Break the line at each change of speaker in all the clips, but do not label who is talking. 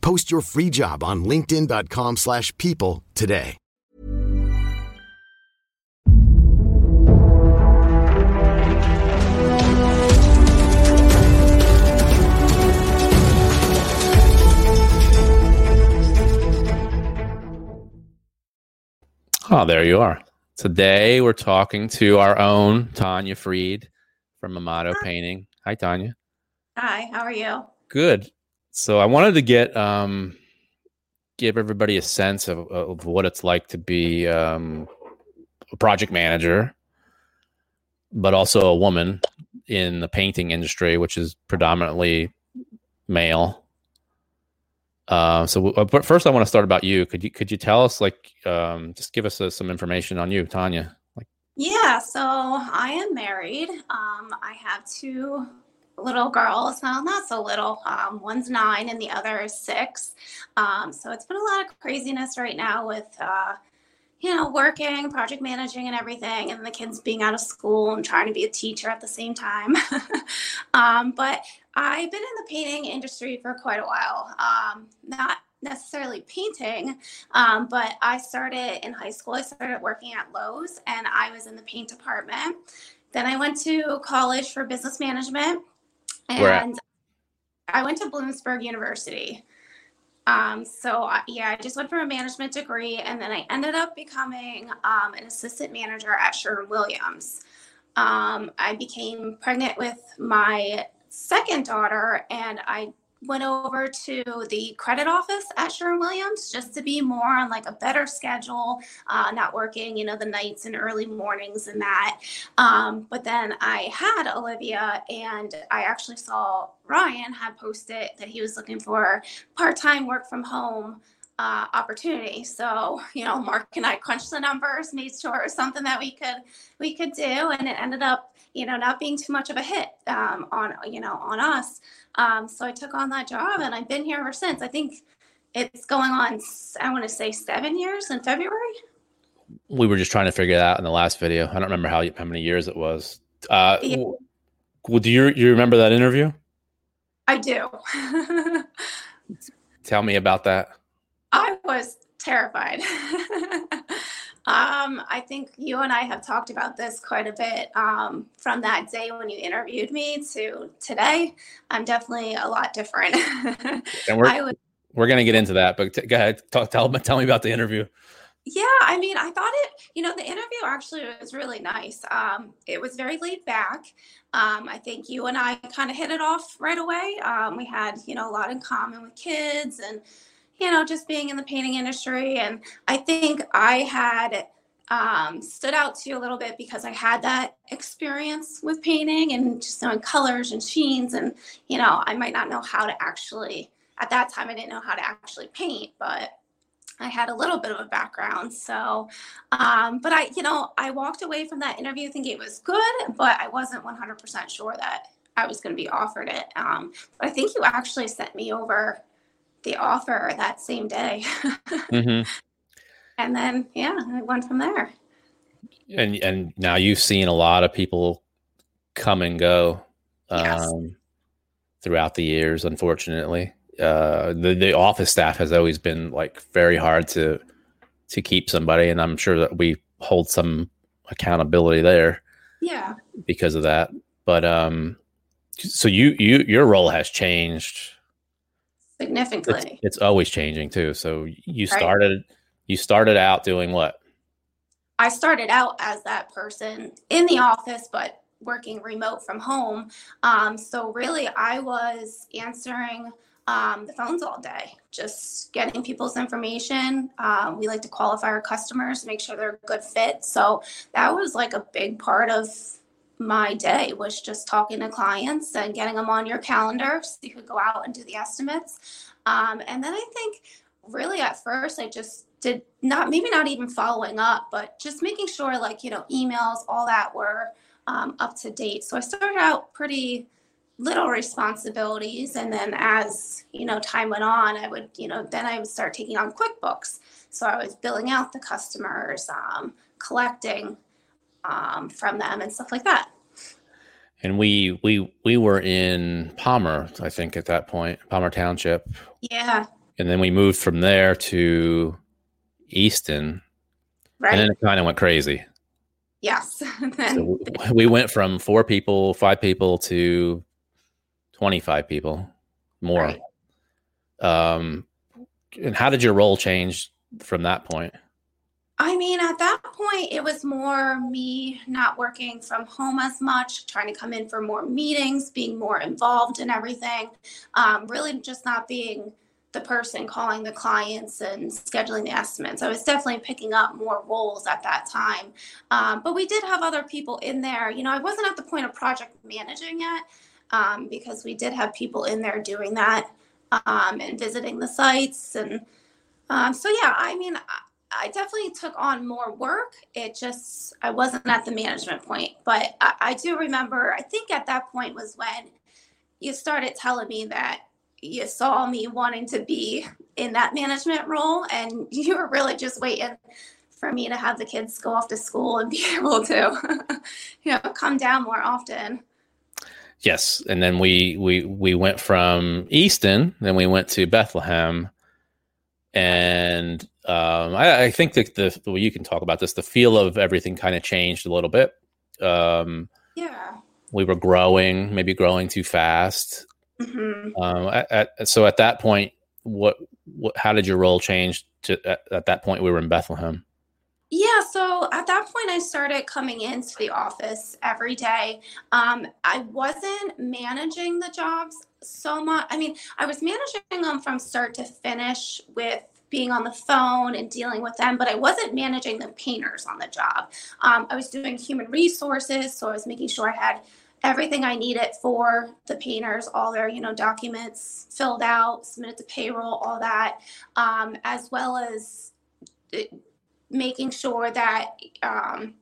Post your free job on linkedin.com/people slash people today.
Oh, there you are. Today we're talking to our own Tanya Freed from Amato Painting. Hi, Tanya.
Hi, how are you?
Good. So I wanted to get um, give everybody a sense of, of what it's like to be um, a project manager, but also a woman in the painting industry, which is predominantly male. Uh, so, uh, but first, I want to start about you. Could you could you tell us, like, um, just give us uh, some information on you, Tanya? Like,
Yeah, so I am married. Um, I have two little girls. Well, not so little. Um, one's nine and the other is six. Um, so it's been a lot of craziness right now with, uh, you know, working, project managing, and everything, and the kids being out of school and trying to be a teacher at the same time. um, but I've been in the painting industry for quite a while. Um, not necessarily painting, um, but I started in high school. I started working at Lowe's and I was in the paint department. Then I went to college for business management? And I went to Bloomsburg University. Um, so I, yeah, I just went for a management degree and then I ended up becoming um, an assistant manager at Sherwin Williams. Um, I became pregnant with my second daughter and I went over to the credit office at Sherwin Williams just to be more on like a better schedule, uh, not working, you know, the nights and early mornings and that. Um, but then I had Olivia and I actually saw Ryan had posted that he was looking for part-time work from home uh, opportunity. So, you know, Mark and I crunched the numbers, made sure it was something that we could we could do, and it ended up, you know, not being too much of a hit um, on you know on us. Um, so I took on that job, and I've been here ever since. I think it's going on. I want to say seven years in February.
we were just trying to figure that out in the last video. I don't remember how how many years it was. Uh,
Yeah.
w- w- do you you remember that interview?
I do.
Tell me about that.
I was terrified. um, I think you and I have talked about this quite a bit um, from that day when you interviewed me to today. I'm definitely a lot different.
And we're we're gonna get into that, but t- go ahead. Talk, tell tell me about the interview.
yeah, I mean, I thought it, you know, the interview actually was really nice. Um, it was very laid back. Um, I think you and I kind of hit it off right away. Um, we had, you know, a lot in common with kids and, you know, just being in the painting industry. And I think I had um, stood out to you a little bit because I had that experience with painting and just knowing colors and sheens. And, you know, I might not know how to actually, at that time, I didn't know how to actually paint, but I had a little bit of a background. So, um, but I, you know, I walked away from that interview thinking it was good, but I wasn't 100% sure that I was going to be offered it. Um, but I think you actually sent me over the offer that same day.
hmm
and then, yeah, I went from there.
And and now you've seen a lot of people come and go um,
Yes.
throughout the years. Unfortunately, uh, the the office staff has always been like very hard to to keep somebody, and I'm sure that we hold some accountability there.
Yeah.
Because of that, but um, so you you your role has changed
significantly.
It's, it's always changing too. So you started right. you started out doing what?
I started out as that person in the office, but working remote from home. Um, so really, I was answering um, the phones all day, just getting people's information. Um, we like to qualify our customers, make sure they're a good fit. So that was like a big part of my day was just talking to clients and getting them on your calendar so you could go out and do the estimates. Um, and then I think really at first I just did not maybe not even following up, but just making sure like you know emails, all that were um, up to date. So I started out pretty little responsibilities and then as you know time went on i would you know then i would start taking on quickbooks so i was billing out the customers um, collecting um, from them and stuff like that.
And we we we were in palmer i think at that point palmer township.
Yeah.
And then we moved from there to easton. Right and then it kind of went crazy.
Yes.
So we went from four people five people to 25 people more. Right. Um, and how did your role change from that point?
I mean, at that point, it was more me not working from home as much, trying to come in for more meetings, being more involved in everything, um, really just not being the person calling the clients and scheduling the estimates. I was definitely picking up more roles at that time. Um, but we did have other people in there. You know, I wasn't at the point of project managing yet um, because we did have people in there doing that um, and visiting the sites. And um, so, yeah, I mean, I, definitely took on more work. It just, I wasn't at the management point. But I, I do remember, I think at that point was when you started telling me that you saw me wanting to be in that management role and you were really just waiting for me to have the kids go off to school and be able to you know come down more often
Yes, and then we we we went from Easton, then we went to Bethlehem, and um, I, I, think that the well, you can talk about this. The feel of everything kind of changed a little bit. Um,
yeah,
we were growing, maybe growing too fast. Mm-hmm. Um, at, at, so at that point, what, what how did your role change? To at, at that point, we were in Bethlehem.
Yeah, so at that point, I started coming into the office every day. Um, I wasn't managing the jobs so much. I mean, I was managing them from start to finish with being on the phone and dealing with them, but I wasn't managing the painters on the job. Um, I was doing human resources, so I was making sure I had everything I needed for the painters, all their you know documents filled out, submitted to payroll, all that, um, as well as making sure that um,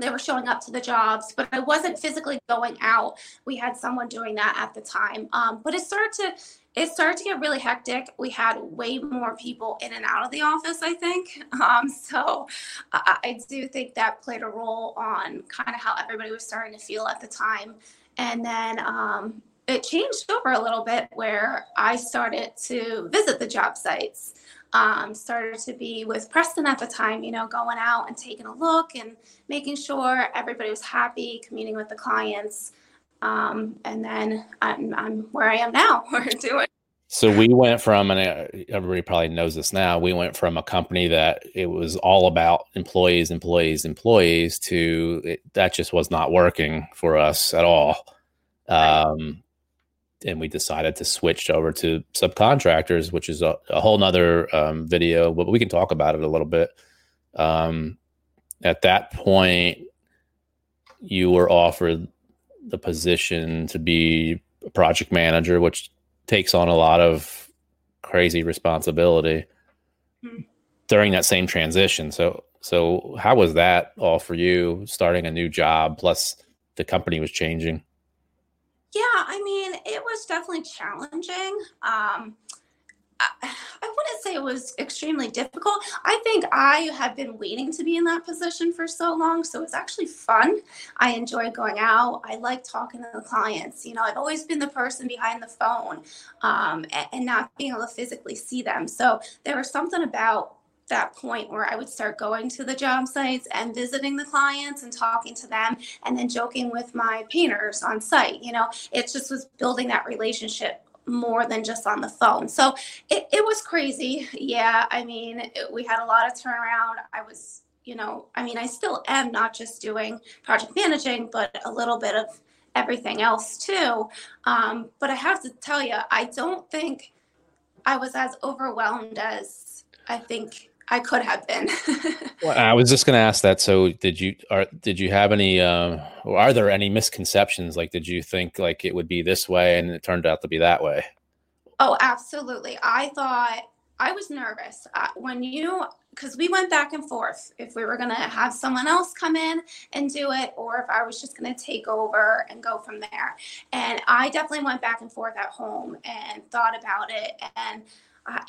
they were showing up to the jobs, but I wasn't physically going out. We had someone doing that at the time. Um, but it started to it started to get really hectic. We had way more people in and out of the office, I think. Um, so I, I, do think that played a role on kind of how everybody was starting to feel at the time. And then um, it changed over a little bit where I started to visit the job sites um, started to be with Preston at the time, you know, going out and taking a look and making sure everybody was happy, communing with the clients. Um, and then I'm, I'm where I am now. We're doing.
So we went from, and uh, everybody probably knows this now. We went from a company that it was all about employees, employees, employees to it, that just was not working for us at all. Um, and we decided to switch over to subcontractors, which is a, a whole nother um, video, but we can talk about it a little bit. Um, at that point, you were offered the position to be a project manager, which takes on a lot of crazy responsibility mm-hmm. during that same transition. So, so how was that all for you starting a new job? Plus, the company was changing.
Yeah, I mean, it was definitely challenging. Um, I, I wouldn't say it was extremely difficult. I think I had been waiting to be in that position for so long. So it was actually fun. I enjoy going out. I like talking to the clients. You know, I've always been the person behind the phone um, and, and not being able to physically see them. So there was something about that point where I would start going to the job sites and visiting the clients and talking to them and then joking with my painters on site. You know, it just was building that relationship more than just on the phone. So it, it was crazy. Yeah. I mean, it, we had a lot of turnaround. I was, you know, I mean, I still am not just doing project managing, but a little bit of everything else too. Um, but I have to tell you, I don't think I was as overwhelmed as I think I could have been.
well, I was just going to ask that. So, did you are did you have any? Uh, or are there any misconceptions? Like, did you think like it would be this way, and it turned out to be that way?
Oh, absolutely. I thought I was nervous uh, when you because we went back and forth if we were going to have someone else come in and do it or if I was just going to take over and go from there. And I definitely went back and forth at home and thought about it and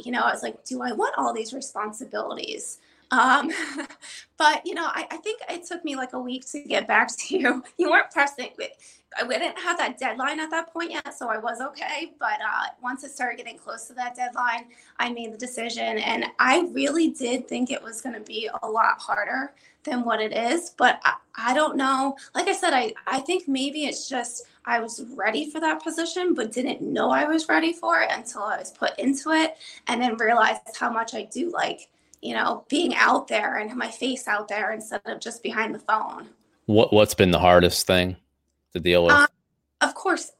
you know, I was like, do I want all these responsibilities? Um, but you know, I, I, think it took me like a week to get back to you. You weren't pressing. I didn't have that deadline at that point yet, so I was okay. But uh, once it started getting close to that deadline, I made the decision, and I really did think it was going to be a lot harder than what it is. But I, I don't know. Like I said, I I think maybe it's just I was ready for that position, but didn't know I was ready for it until I was put into it, and then realized how much I do like you know being out there and my face out there instead of just behind the phone.
What What's been the hardest thing? to deal with? Um,
of course,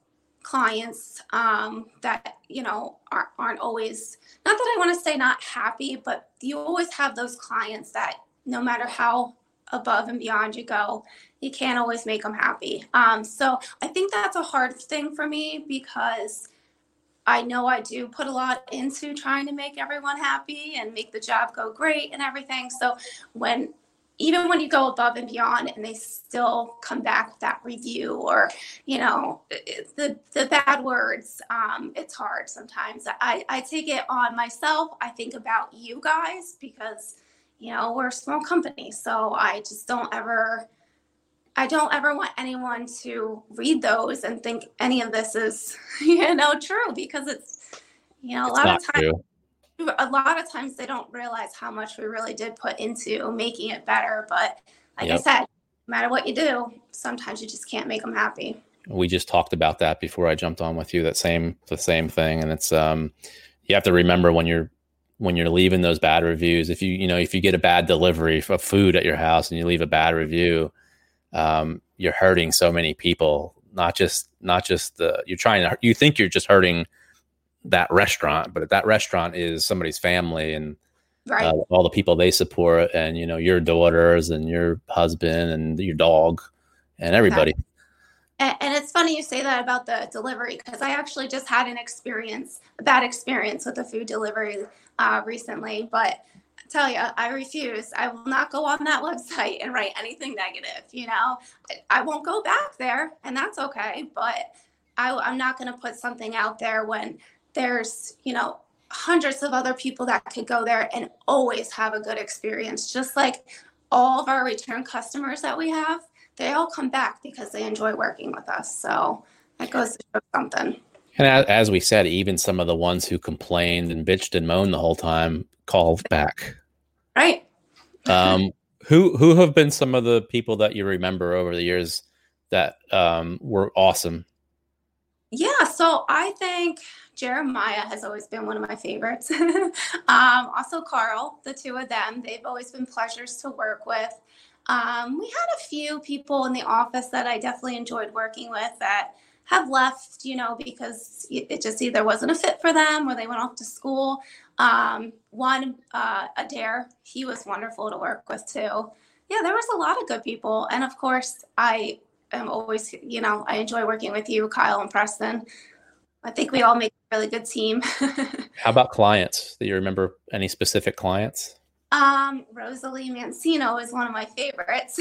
clients um, that you know aren't, aren't always not that I want to say not happy, but you always have those clients that no matter how above and beyond you go, you can't always make them happy. Um, so I think that's a hard thing for me because I know I do put a lot into trying to make everyone happy and make the job go great and everything. So when even when you go above and beyond and they still come back with that review or you know the the bad words um, it's hard sometimes I, I take it on myself i think about you guys because you know we're a small company so i just don't ever i don't ever want anyone to read those and think any of this is you know true because it's you know a
it's
lot of times
true
a lot of times they don't realize how much we really did put into making it better. But like yep. I said, no matter what you do, sometimes you just can't make them happy.
We just talked about that before I jumped on with you. That same the same thing, and it's um, you have to remember when you're when you're leaving those bad reviews. If you you know if you get a bad delivery of food at your house and you leave a bad review, um, you're hurting so many people. Not just not just the you're trying to you think you're just hurting that restaurant, but that restaurant is somebody's family and right. uh, all the people they support, and you know your daughters and your husband and your dog and everybody.
Exactly. And, and it's funny you say that about the delivery because I actually just had an experience, a bad experience with a food delivery uh, recently. But tell you, I refuse. I will not go on that website and write anything negative. You know, I won't go back there, and that's okay. But I, I'm not going to put something out there when there's, you know, hundreds of other people that could go there and always have a good experience. Just like all of our return customers that we have, they all come back because they enjoy working with us. So that goes to show something.
And as we said, even some of the ones who complained and bitched and moaned the whole time called back.
Right.
um, who who have been some of the people that you remember over the years that um, were awesome?
Yeah. So I think Jeremiah has always been one of my favorites. um, also, Carl, the two of them, they've always been pleasures to work with. Um, we had a few people in the office that I definitely enjoyed working with that have left, you know, because it just either wasn't a fit for them or they went off to school. Um, one, uh, Adair, he was wonderful to work with too. Yeah, there was a lot of good people. And of course, I am always, you know, I enjoy working with you, Kyle and Preston. I think we all make a really good team.
How about clients? Do you remember any specific clients?
Um, Rosalie Mancino is one of my favorites.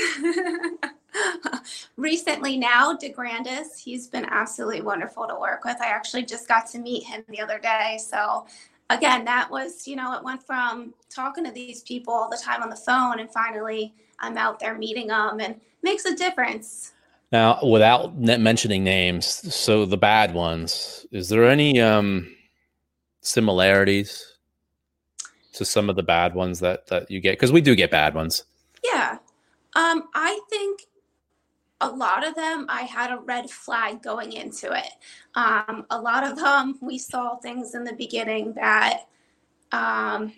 Recently, now DeGrandis, he's been absolutely wonderful to work with. I actually just got to meet him the other day. So, again, that was, you know, it went from talking to these people all the time on the phone, and finally I'm out there meeting them and makes a difference.
Now, without mentioning names, so the bad ones, is there any um, similarities to some of the bad ones that that you get because we do get bad ones.
Yeah. Um, I think a lot of them I had a red flag going into it. Um, a lot of them we saw things in the beginning that um,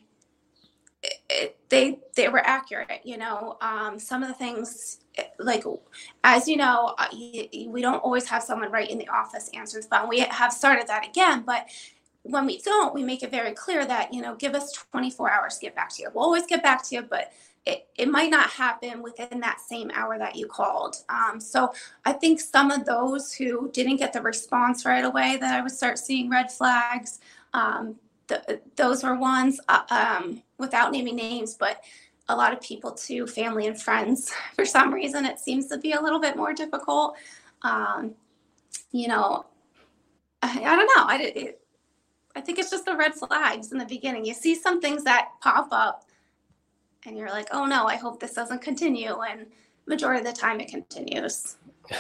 it, it, they they were accurate. You know, um, some of the things like as you know, uh, we don't always have someone right in the office answer the phone. We have started that again, but when we don't, we make it very clear that you know, give us 24 hours to get back to you. We'll always get back to you, but it, it might not happen within that same hour that you called. Um, so I think some of those who didn't get the response right away that I would start seeing red flags. Um, the, those were ones uh, um, without naming names, but a lot of people too, family and friends. For some reason, it seems to be a little bit more difficult. Um, you know, I, I, don't know. I, it, I think it's just the red flags in the beginning. You see some things that pop up and you're like, oh no, I hope this doesn't continue. And majority of the time it continues.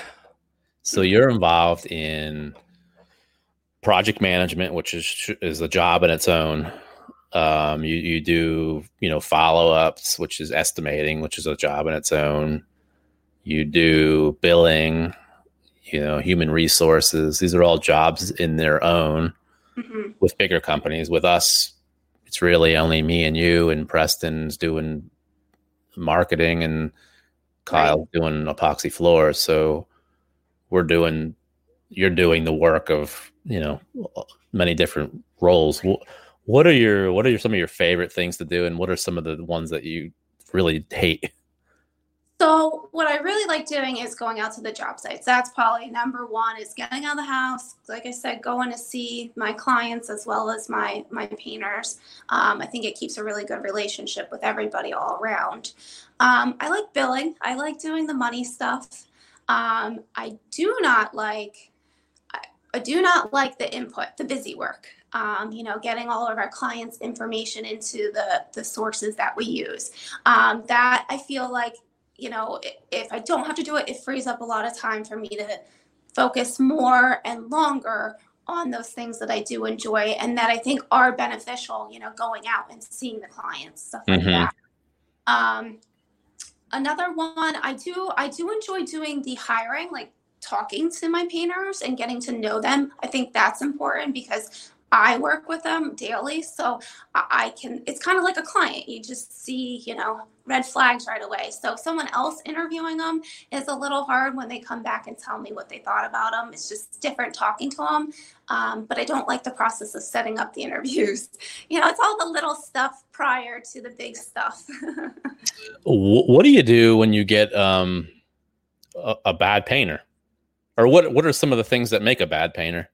So you're involved in project management, which is is a job in its own. Um, you you do you know follow ups, which is estimating, which is a job in its own. You do billing, you know, human resources. These are all jobs in their own. Mm-hmm. With bigger companies, with us, it's really only me and you and Preston's doing marketing and Kyle right. doing epoxy floors. So we're doing, you're doing the work of, you know, many different roles. What are your, what are your, some of your favorite things to do? And what are some of the ones that you really hate?
So what I really like doing is going out to the job sites. That's probably number one is getting out of the house. Like I said, going to see my clients as well as my my painters. Um, I think it keeps a really good relationship with everybody all around. Um, I like billing. I like doing the money stuff. Um, I do not like. I, I do not like the input, the busy work. Um, you know, getting all of our clients' information into the the sources that we use. Um, that I feel like you know, if I don't have to do it, it frees up a lot of time for me to focus more and longer on those things that I do enjoy and that I think are beneficial, you know, going out and seeing the clients, stuff like mm-hmm. that. Um, another one I do, I do enjoy doing the hiring, like talking to my painters and getting to know them. I think that's important because I work with them daily. So I can, it's kind of like a client. You just see, you know, red flags right away. So someone else interviewing them is a little hard when they come back and tell me what they thought about them. It's just different talking to them. Um, but I don't like the process of setting up the interviews. You know, it's all the little stuff prior to the big stuff.
what do you do when you get um, a, a bad painter? Or what, what are some of the things that make a bad painter?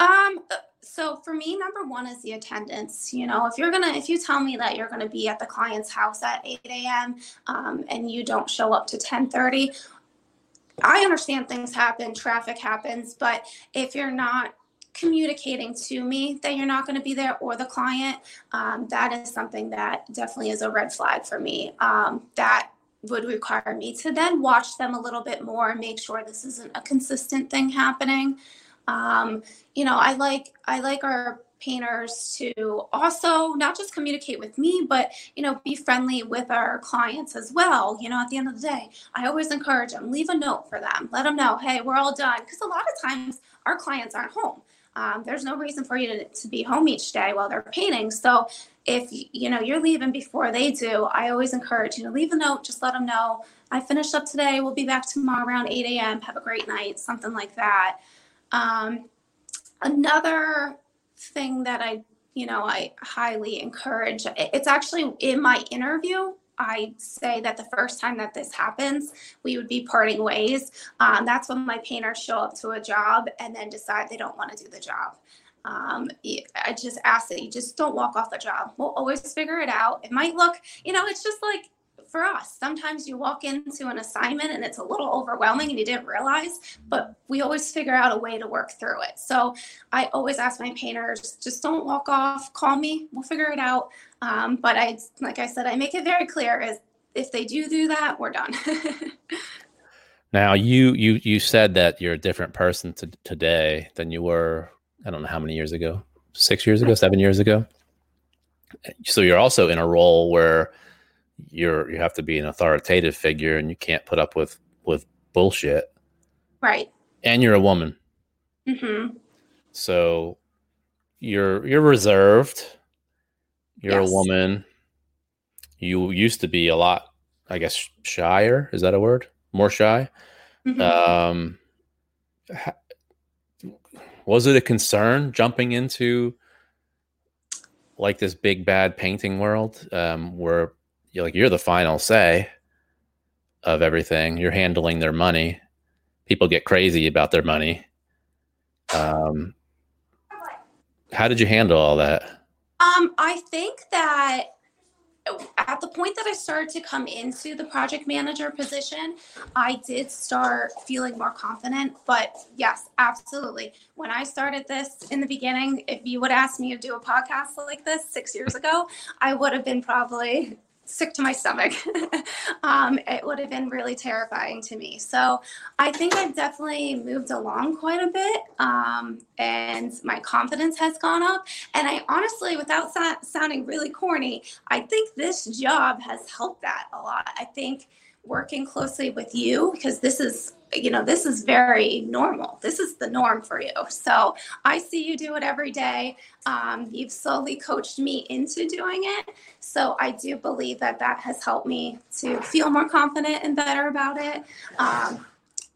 Um, so for me, number one is the attendance. You know, if you're gonna, if you tell me that you're gonna be at the client's house at 8 a.m. Um, and you don't show up to 10:30, I understand things happen, traffic happens, but if you're not communicating to me that you're not going to be there or the client, um, that is something that definitely is a red flag for me. Um, that would require me to then watch them a little bit more and make sure this isn't a consistent thing happening. Um, you know, I like I like our painters to also not just communicate with me but you know be friendly with our clients as well. You know at the end of the day i always encourage them leave a note for them. Let them know hey we're all done. Because a lot of times our clients aren't home. Um, there's no reason for you to, to be home each day while they're painting. So if you know you're leaving before they do i always encourage you to leave a note just let them know i finished up today. We'll be back tomorrow around 8 a.m have a great night something like that um, another thing that I, you know, I highly encourage, it's actually in my interview. I say that the first time that this happens, we would be parting ways. Um, that's when my painters show up to a job and then decide they don't want to do the job. Um, I just ask that you just don't walk off the job. We'll always figure it out. It might look, you know, it's just like for us. Sometimes you walk into an assignment and it's a little overwhelming and you didn't realize, but we always figure out a way to work through it. So I always ask my painters, just don't walk off, call me, we'll figure it out. Um, but I, like I said, I make it very clear is if they do do that, we're done.
now you, you, you said that you're a different person to, today than you were, I don't know how many years ago, six years ago, seven years ago. so you're also in a role where you're you have to be an authoritative figure and you can't put up with with bullshit.
Right.
And you're a woman.
Mm-hmm.
so you're you're reserved. You're yes. a woman. You used to be a lot i guess shyer. Is that a word? More shy? Mm-hmm. um was it a concern jumping into like this big bad painting world um, where you're like you're the final say of everything. You're handling their money. People get crazy about their money. Um, how did you handle all that?
Um, I think that at the point that I started to come into the project manager position, I did start feeling more confident. But yes, absolutely. When I started this in the beginning, if you would ask me to do a podcast like this six years ago, I would have been probably sick to my stomach. um, it would have been really terrifying to me. So I think I've definitely moved along quite a bit, um, and my confidence has gone up. And I honestly, without so- sounding really corny, I think this job has helped that a lot. I think working closely with you because this is you know this is very normal. This is the norm for you. So i see you do it every day. Um, you've slowly coached me into doing it. So i do believe that that has helped me to feel more confident and better about it. Um,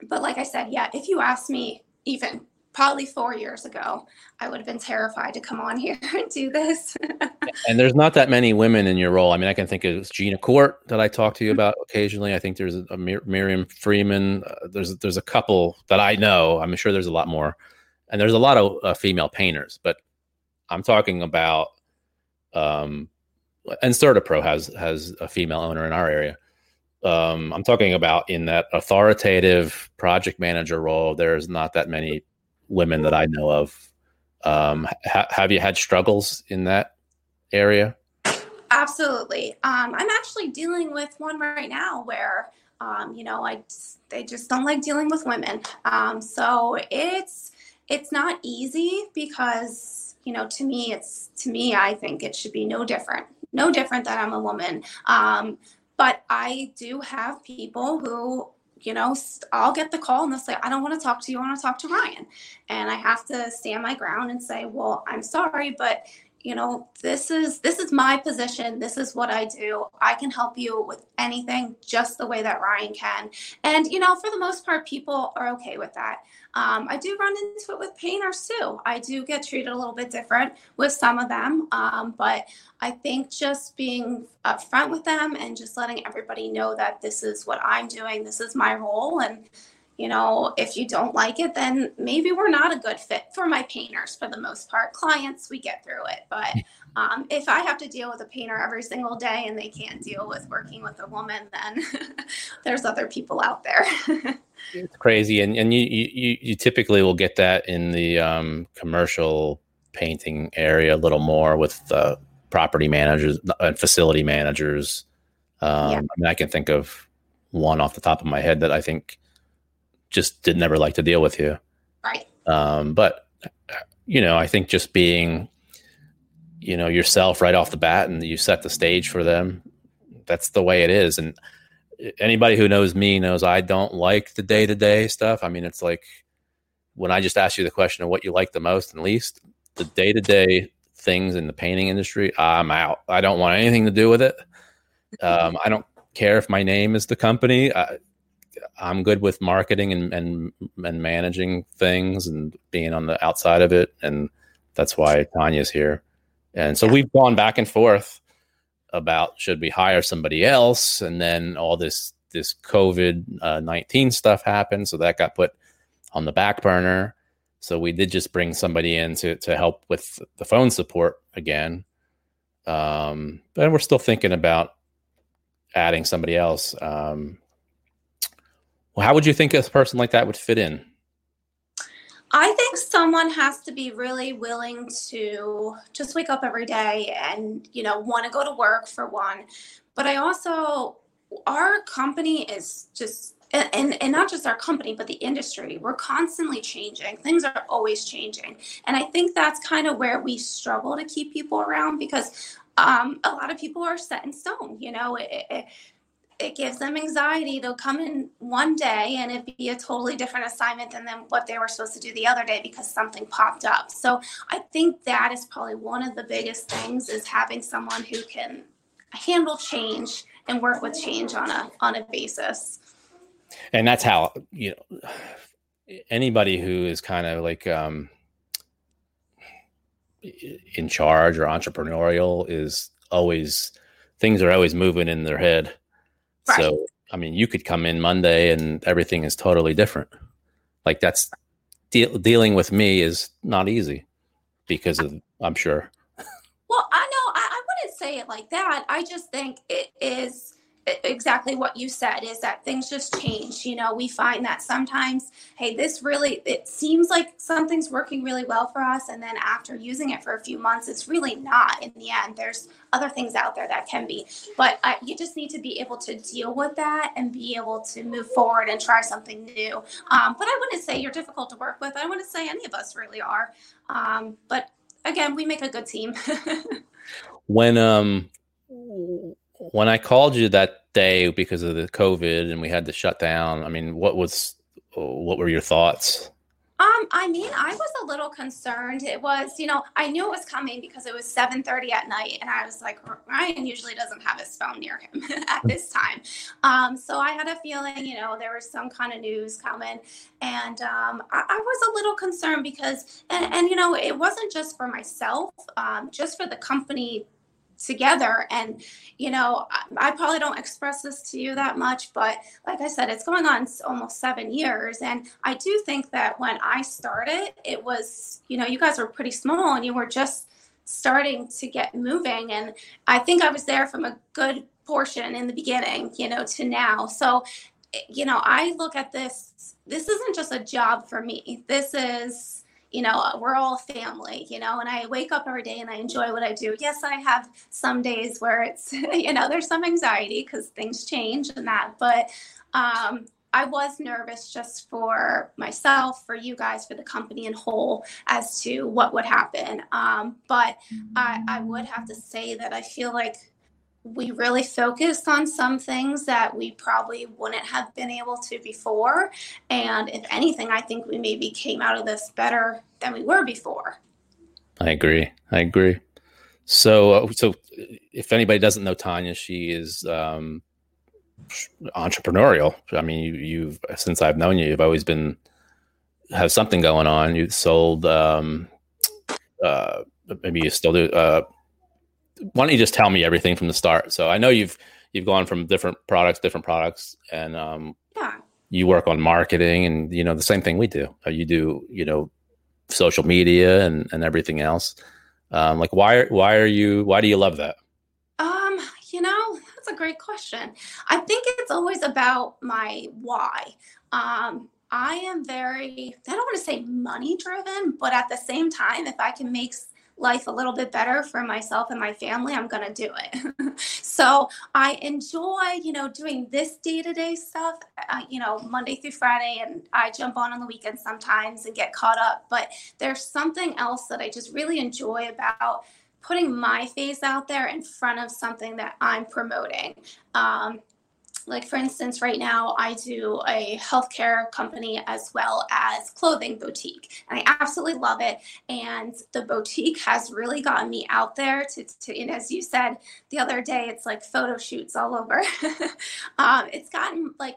but like i said yeah if you ask me even probably four years ago, I would have been terrified to come on here and do this.
and there's not that many women in your role. I mean, I can think of Gina Court that I talk to you mm-hmm. about occasionally. I think there's a, a Mir- Miriam Freeman. Uh, there's there's a couple that I know. I'm sure there's a lot more, and there's a lot of uh, female painters. But I'm talking about, um, and CertaPro has has a female owner in our area. Um, I'm talking about in that authoritative project manager role. There's not that many women that I know of. Um, ha- have you had struggles in that area?
Absolutely. Um, I'm actually dealing with one right now where, um, you know, I they just don't like dealing with women. Um, so it's it's not easy because you know to me it's to me I think it should be no different, no different that I'm a woman. Um, but I do have people who you know, I'll get the call and they'll say, I don't want to talk to you. I want to talk to Ryan. And I have to stand my ground and say, well, I'm sorry, but you know this is this is my position. This is what i do. I can help you with anything just the way that ryan can. And you know for the most part people are okay with that. Um, i do run into it with painters too. I do get treated a little bit different with some of them. Um, but i think just being upfront with them and just letting everybody know that this is what i'm doing this is my role and you know, if you don't like it, then maybe we're not a good fit for my painters for the most part. Clients, we get through it. But um, if I have to deal with a painter every single day and they can't deal with working with a woman, then there's other people out there.
it's crazy. And, and you, you, you typically will get that in the um, commercial painting area a little more with uh, property managers and facility managers. Um, yeah. I mean, I can think of one off the top of my head that I think just did never like to deal with you.
Right.
Um, but you know, I think just being, you know, yourself right off the bat and you set the stage for them. That's the way it is. And anybody who knows me knows I don't like the day to day stuff. I mean, it's like when I just ask you the question of what you like the most and least, the day to day things in the painting industry, I'm out. I don't want anything to do with it. Um, I don't care if my name is the company. I, I'm good with marketing and, and and managing things and being on the outside of it, and that's why Tanya's here. And so we've gone back and forth about should we hire somebody else, and then all this this COVID uh, nineteen stuff happened, so that got put on the back burner. So we did just bring somebody in to to help with the phone support again. Um, but we're still thinking about adding somebody else. Um, well, how would you think a person like that would fit in?
I think someone has to be really willing to just wake up every day and, you know, want to go to work for one. But I also, our company is just, and, and, not just our company, but the industry, we're constantly changing. Things are always changing. And I think that's kind of where we struggle to keep people around because um, a lot of people are set in stone. You know, it, it, it gives them anxiety. They'll come in one day and it'd be a totally different assignment than them what they were supposed to do the other day because something popped up. So I think that is probably one of the biggest things is having someone who can handle change and work with change on a on a basis.
And that's how you know anybody who is kind of like um in charge or entrepreneurial is always things are always moving in their head Right. So, I mean, you could come in Monday and everything is totally different. Like that's de- dealing with me is not easy because of, I'm sure.
Well, I know I, I wouldn't say it like that. I just think it is exactly what you said is that things just change you know? We find that sometimes hey this really it seems like something's working really well for us and then after using it for a few months it's really not in the end. There's other things out there that can be. But uh, you just need to be able to deal with that and be able to move forward and try something new. Um, but i wouldn't say you're difficult to work with. I wouldn't say any of us really are. Um, but again we make a good team.
When um when I called you that day because of the COVID and we had to shut down, I mean, what was what were your thoughts?
Um, I mean, I was a little concerned. It was, you know, I knew it was coming because it was 7:30 at night, and I was like, Ryan usually doesn't have his phone near him at this time. Um, so I had a feeling, you know, there was some kind of news coming, and um, I, I, was a little concerned because, and, and, you know, it wasn't just for myself, um, just for the company together. And you know I, probably don't express this to you that much but like i said it's going on almost seven years. And i do think that when i started it was you know you guys were pretty small and you were just starting to get moving. And i think i was there from a good portion in the beginning you know to now. So eh, you know i look at this this isn't just a job for me. This is you know, we're all family, you know, and I wake up every day and I enjoy what I do. Yes, I have some days where it's, you know, there's some anxiety because things change and that, but um, I was nervous just for myself, for you guys, for the company in whole as to what would happen. Um, but I, I would have to say that I feel like we really focused on some things that we probably wouldn't have been able to before. And if anything, I think we maybe came out of this better than we were before.
I agree. I agree. So, uh, so if anybody doesn't know Tanya, she is um, entrepreneurial. I mean, you, you've since I've known you, you've always been have something going on. You sold, um, uh, maybe you still do. Uh, why don't you just tell me everything from the start? So I know you've you've gone from different products, different products, and um, yeah, you work on marketing, and you know the same thing we do. Uh, you do you know social media and and everything else. Um, like why why are you why do you love that?
Um, you know that's a great question. I think it's always about my why. Um, I am very I don't want to say money driven, but at the same time, if I can make life a little bit better for myself and my family, I'm going to do it. so I enjoy, you know, doing this day to day stuff, uh, you know, Monday through Friday. And I jump on on the weekends sometimes and get caught up. But there's something else that I just really enjoy about putting my face out there in front of something that I'm promoting. Um, like for instance right now i do a healthcare company as well as clothing boutique and i absolutely love it. And the boutique has really gotten me out there to, to and as you said the other day it's like photo shoots all over. Um, it's gotten like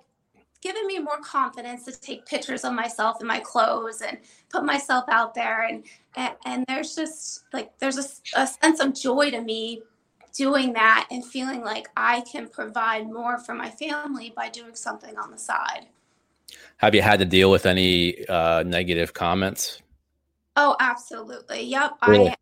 given me more confidence to take pictures of myself in my clothes and put myself out there. And and, and there's just like there's a, a sense of joy to me doing that and feeling like I can provide more for my family by doing something on the side.
Have you had to deal with any uh, negative comments?
Oh, absolutely. Yep. Really? I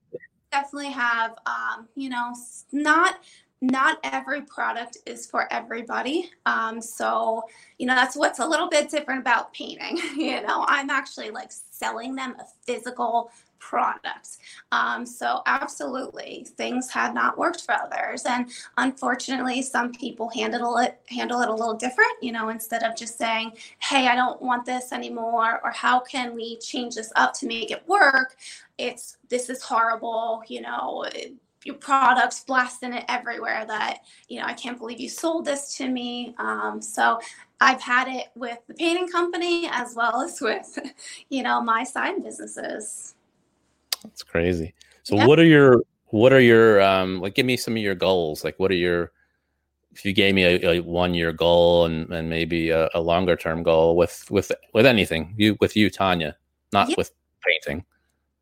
definitely have, um, you know, not not every product is for everybody. Um, so, you know, that's what's a little bit different about painting. you know, I'm actually like selling them a physical product. Um, so, absolutely, things had not worked for others, and unfortunately, some people handle it handle it a little different. You know, instead of just saying, "Hey, I don't want this anymore," or "How can we change this up to make it work?" It's this is horrible. You know. It, your products blasting it everywhere that you know i can't believe you sold this to me. Um, so i've had it with the painting company as well as with you know my side businesses.
That's crazy. So what are your what are your um like give me some of your goals. Like what are your if you gave me a, a one year goal and, and maybe a, a, longer term goal with with with anything you with you tanya not with painting.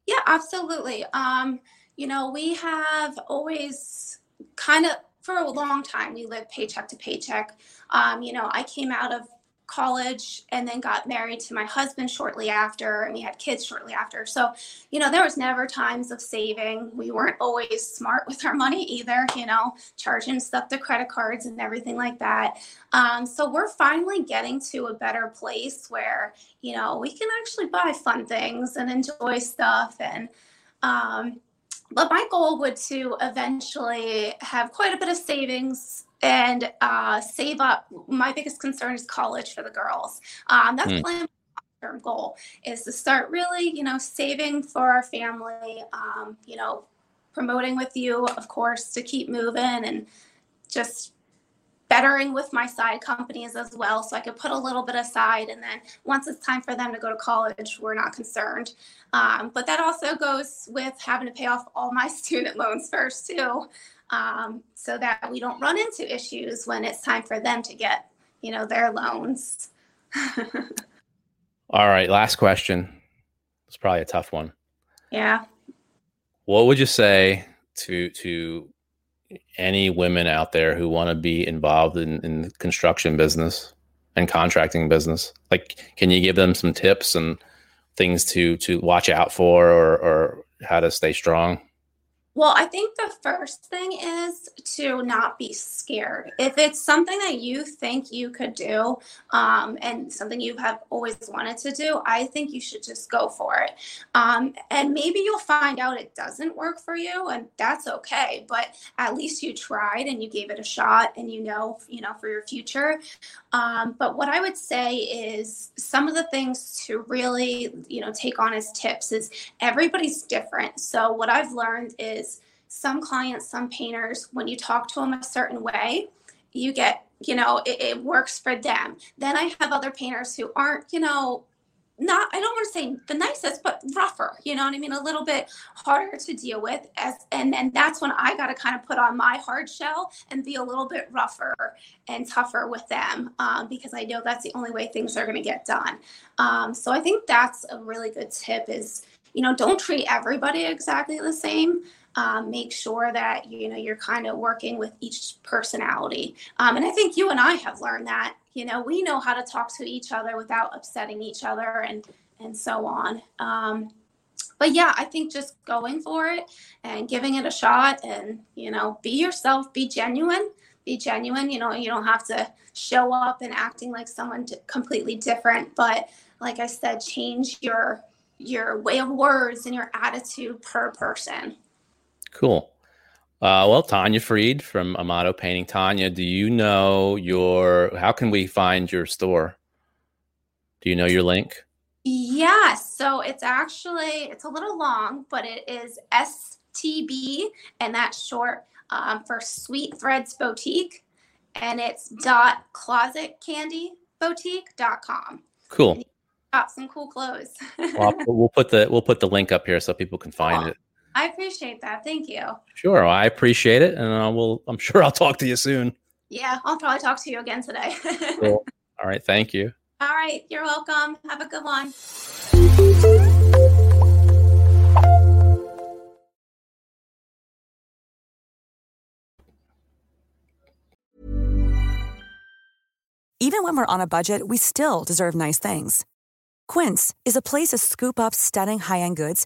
Yeah absolutely. Um you know, we have always kind of for a long time we lived paycheck to paycheck. Um, you know, I came out of college and then got married to my husband shortly after and we had kids shortly after. So you know there was never times of saving. We weren't always smart with our money either you know charging stuff to credit cards and everything like that. Um, so we're finally getting to a better place where you know we can actually buy fun things and enjoy stuff and um, but my goal would to eventually have quite a bit of savings and uh, save up. My biggest concern is college for the girls. Um, that's mm. my long term goal is to start really, you know, saving for our family. Um, you know, promoting with you, of course, to keep moving and just bettering with my side companies as well so i could put a little bit aside and then once it's time for them to go to college we're not concerned. Um, but that also goes with having to pay off all my student loans first too um, so that we don't run into issues when it's time for them to get you know their loans.
All right last question. It's probably a tough one.
Yeah.
What would you say to to any women out there who want to be involved in, in the construction business and contracting business? Like, can you give them some tips and things to to watch out for, or or how to stay strong?
Well, I think the first thing is to not be scared. If it's something that you think you could do um, and something you have always wanted to do, I think you should just go for it. Um, and maybe you'll find out it doesn't work for you, and that's okay. But at least you tried and you gave it a shot, and you know, you know, for your future. Um, but what I would say is some of the things to really, you know, take on as tips is everybody's different. So what I've learned is some clients, some painters, when you talk to them a certain way, you get, you know, it, it works for them. Then I have other painters who aren't, you know, not I don't want to say the nicest, but rougher, you know what I mean? A little bit harder to deal with as and then that's when I gotta kind of put on my hard shell and be a little bit rougher and tougher with them um, because I know that's the only way things are gonna get done. Um, so I think that's a really good tip is, you know, don't treat everybody exactly the same. Um, make sure that you know you're kind of working with each personality. Um, and i think you and i have learned that you know we know how to talk to each other without upsetting each other and and so on. Um, but yeah i think just going for it and giving it a shot and you know be yourself be genuine be genuine. You know you don't have to show up and acting like someone completely different but like i said change your your way of words and your attitude per person
cool uh, well, Tanya Freed from Amato Painting. Tanya, do you know your? How can we find your store? Do you know your link?
Yes. So it's actually it's a little long, but it is STB, and that's short um, for Sweet Threads Boutique, and it's dot closetcandyboutique.com.
Cool.
Got some cool clothes.
well, we'll put the we'll put the link up here so people can find it.
I appreciate that. Thank you.
Sure, I appreciate it, and I will. I'm sure I'll talk to you soon.
Yeah, I'll probably talk to you again today.
cool. All right. Thank you.
All right. You're welcome. Have a good one.
Even when we're on a budget, we still deserve nice things. Quince is a place to scoop up stunning high end goods